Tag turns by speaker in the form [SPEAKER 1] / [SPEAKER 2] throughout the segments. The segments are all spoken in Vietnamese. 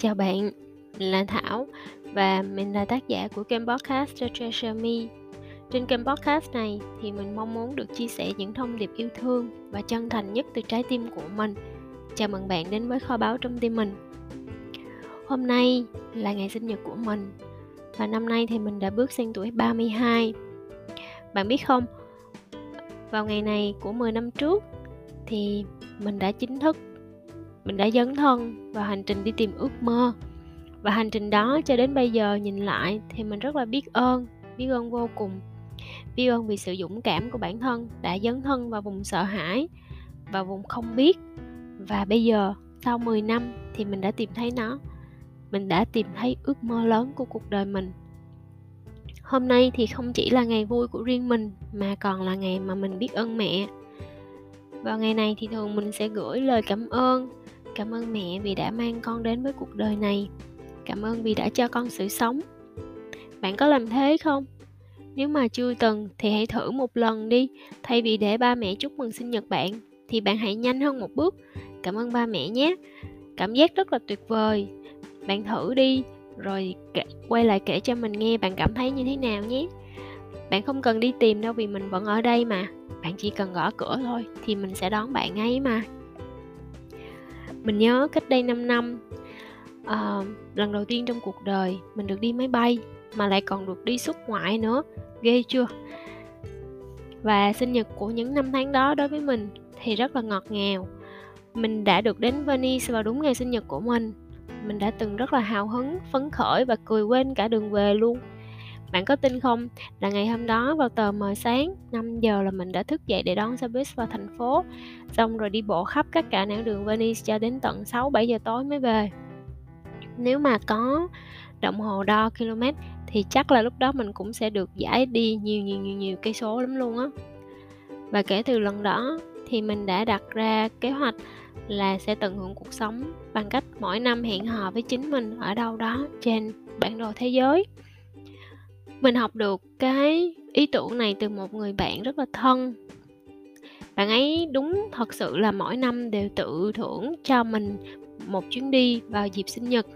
[SPEAKER 1] Chào bạn, mình là Thảo và mình là tác giả của kênh podcast The Treasure Me. Trên kênh podcast này thì mình mong muốn được chia sẻ những thông điệp yêu thương và chân thành nhất từ trái tim của mình. Chào mừng bạn đến với kho báu trong tim mình. Hôm nay là ngày sinh nhật của mình và năm nay thì mình đã bước sang tuổi 32. Bạn biết không, vào ngày này của 10 năm trước thì mình đã chính thức mình đã dấn thân vào hành trình đi tìm ước mơ. Và hành trình đó cho đến bây giờ nhìn lại thì mình rất là biết ơn biết ơn vô cùng. Biết ơn vì sự dũng cảm của bản thân đã dấn thân vào vùng sợ hãi, vào vùng không biết. Và bây giờ, sau 10 năm thì mình đã tìm thấy nó. Mình đã tìm thấy ước mơ lớn của cuộc đời mình. Hôm nay thì không chỉ là ngày vui của riêng mình, mà còn là ngày mà mình biết ơn mẹ. Vào ngày này thì thường mình sẽ gửi lời cảm ơn cảm ơn mẹ vì đã mang con đến với cuộc đời này. Cảm ơn vì đã cho con sự sống. Bạn có làm thế không? Nếu mà chưa từng thì hãy thử một lần đi. Thay vì để ba mẹ chúc mừng sinh nhật bạn thì bạn hãy nhanh hơn một bước. Cảm ơn ba mẹ nhé. Cảm giác rất là tuyệt vời. Bạn thử đi rồi kể, quay lại kể cho mình nghe bạn cảm thấy như thế nào nhé. Bạn không cần đi tìm đâu vì mình vẫn ở đây mà. Bạn chỉ cần gõ cửa thôi thì mình sẽ đón bạn ngay mà mình nhớ cách đây 5 năm à, lần đầu tiên trong cuộc đời mình được đi máy bay mà lại còn được đi xuất ngoại nữa. Ghê chưa? Và sinh nhật của những năm tháng đó đối với mình thì rất là ngọt ngào. Mình đã được đến Venice vào đúng ngày sinh nhật của mình. Mình đã từng rất là hào hứng phấn khởi và cười quên cả đường về luôn bạn có tin không? Là ngày hôm đó vào tờ mờ sáng 5 giờ là mình đã thức dậy để đón xe buýt vào thành phố. Xong rồi đi bộ khắp các cả nẻo đường Venice cho đến tận 6-7 giờ tối mới về. Nếu mà có đồng hồ đo km thì chắc là lúc đó mình cũng sẽ được giải đi nhiều nhiều nhiều nhiều cây số lắm luôn á. Và kể từ lần đó thì mình đã đặt ra kế hoạch là sẽ tận hưởng cuộc sống bằng cách mỗi năm hẹn hò với chính mình ở đâu đó trên bản đồ thế giới mình học được cái ý tưởng này từ một người bạn rất là thân. Bạn ấy đúng thật sự là mỗi năm đều tự thưởng cho mình một chuyến đi vào dịp sinh nhật.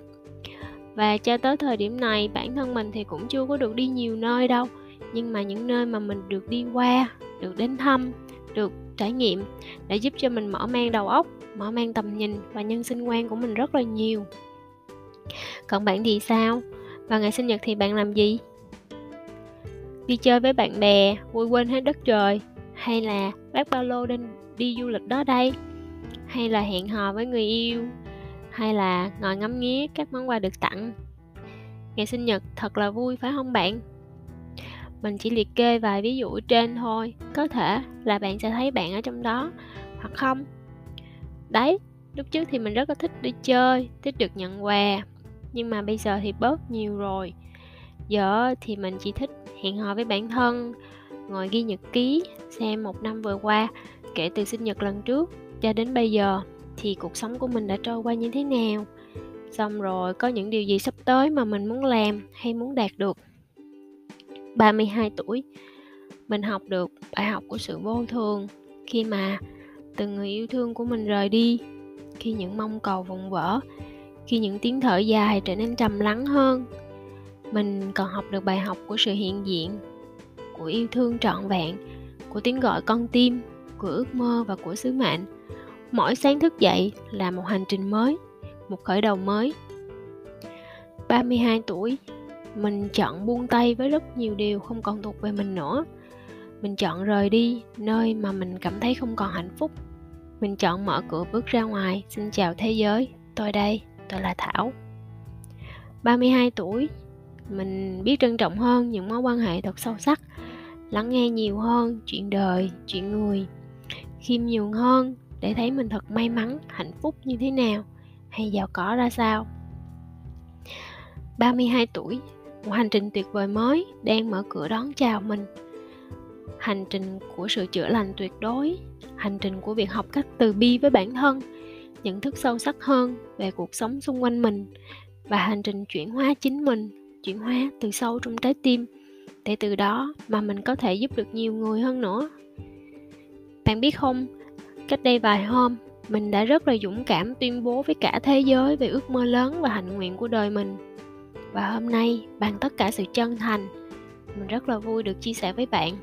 [SPEAKER 1] Và cho tới thời điểm này, bản thân mình thì cũng chưa có được đi nhiều nơi đâu. Nhưng mà những nơi mà mình được đi qua, được đến thăm, được trải nghiệm đã giúp cho mình mở mang đầu óc, mở mang tầm nhìn và nhân sinh quan của mình rất là nhiều. Còn bạn thì sao? Vào ngày sinh nhật thì bạn làm gì? Đi chơi với bạn bè vui quên hết đất trời hay là bác ba lô đi, đi du lịch đó đây? Hay là hẹn hò với người yêu? Hay là ngồi ngắm nghía các món quà được tặng? Ngày sinh nhật thật là vui phải không bạn? Mình chỉ liệt kê vài ví dụ ở trên thôi có thể là bạn sẽ thấy bạn ở trong đó hoặc không? Đấy lúc trước thì mình rất là thích đi chơi thích được nhận quà nhưng mà bây giờ thì bớt nhiều rồi. Giờ thì mình chỉ thích hẹn hò với bản thân, ngồi ghi nhật ký, xem một năm vừa qua, kể từ sinh nhật lần trước cho đến bây giờ, thì cuộc sống của mình đã trôi qua như thế nào? Xong rồi, có những điều gì sắp tới mà mình muốn làm hay muốn đạt được? 32 tuổi, mình học được bài học của sự vô thường khi mà từng người yêu thương của mình rời đi, khi những mong cầu vùng vỡ, khi những tiếng thở dài trở nên trầm lắng hơn mình còn học được bài học của sự hiện diện, của yêu thương trọn vẹn, của tiếng gọi con tim, của ước mơ và của sứ mệnh. Mỗi sáng thức dậy là một hành trình mới, một khởi đầu mới. 32 tuổi, mình chọn buông tay với rất nhiều điều không còn thuộc về mình nữa. Mình chọn rời đi nơi mà mình cảm thấy không còn hạnh phúc. Mình chọn mở cửa bước ra ngoài. Xin chào thế giới, tôi đây, tôi là thảo. 32 tuổi mình biết trân trọng hơn những mối quan hệ thật sâu sắc, lắng nghe nhiều hơn chuyện đời, chuyện người, khiêm nhường hơn để thấy mình thật may mắn, hạnh phúc như thế nào, hay giàu có ra sao. 32 tuổi, một hành trình tuyệt vời mới đang mở cửa đón chào mình. Hành trình của sự chữa lành tuyệt đối, hành trình của việc học cách từ bi với bản thân, nhận thức sâu sắc hơn về cuộc sống xung quanh mình và hành trình chuyển hóa chính mình chuyển hóa từ sâu trong trái tim. Để từ đó mà mình có thể giúp được nhiều người hơn nữa. Bạn biết không, cách đây vài hôm, mình đã rất là dũng cảm tuyên bố với cả thế giới về ước mơ lớn và hạnh nguyện của đời mình. Và hôm nay, bằng tất cả sự chân thành, mình rất là vui được chia sẻ với bạn.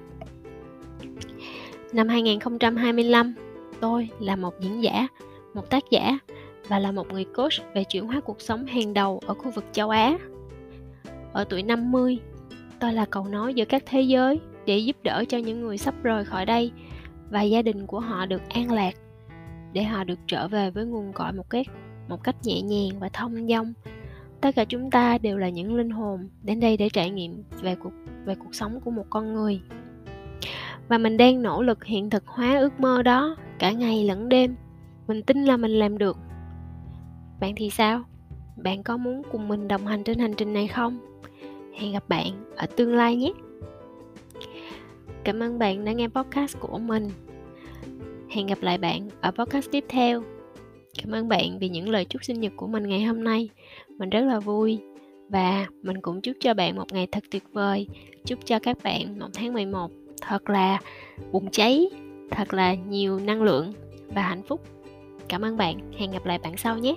[SPEAKER 1] Năm 2025 tôi là một diễn giả, một tác giả và là một người coach về chuyển hóa cuộc sống hàng đầu ở khu vực châu Á. Ở tuổi 50, tôi là cầu nối giữa các thế giới để giúp đỡ cho những người sắp rời khỏi đây và gia đình của họ được an lạc để họ được trở về với nguồn cội một cách một cách nhẹ nhàng và thông dong. Tất cả chúng ta đều là những linh hồn đến đây để trải nghiệm về cuộc về cuộc sống của một con người. Và mình đang nỗ lực hiện thực hóa ước mơ đó cả ngày lẫn đêm. Mình tin là mình làm được. Bạn thì sao? Bạn có muốn cùng mình đồng hành trên hành trình này không? Hẹn gặp bạn ở tương lai nhé. Cảm ơn bạn đã nghe podcast của mình. Hẹn gặp lại bạn ở podcast tiếp theo. Cảm ơn bạn vì những lời chúc sinh nhật của mình ngày hôm nay. Mình rất là vui và mình cũng chúc cho bạn một ngày thật tuyệt vời. Chúc cho các bạn một tháng 11 thật là bùng cháy, thật là nhiều năng lượng và hạnh phúc. Cảm ơn bạn. Hẹn gặp lại bạn sau nhé.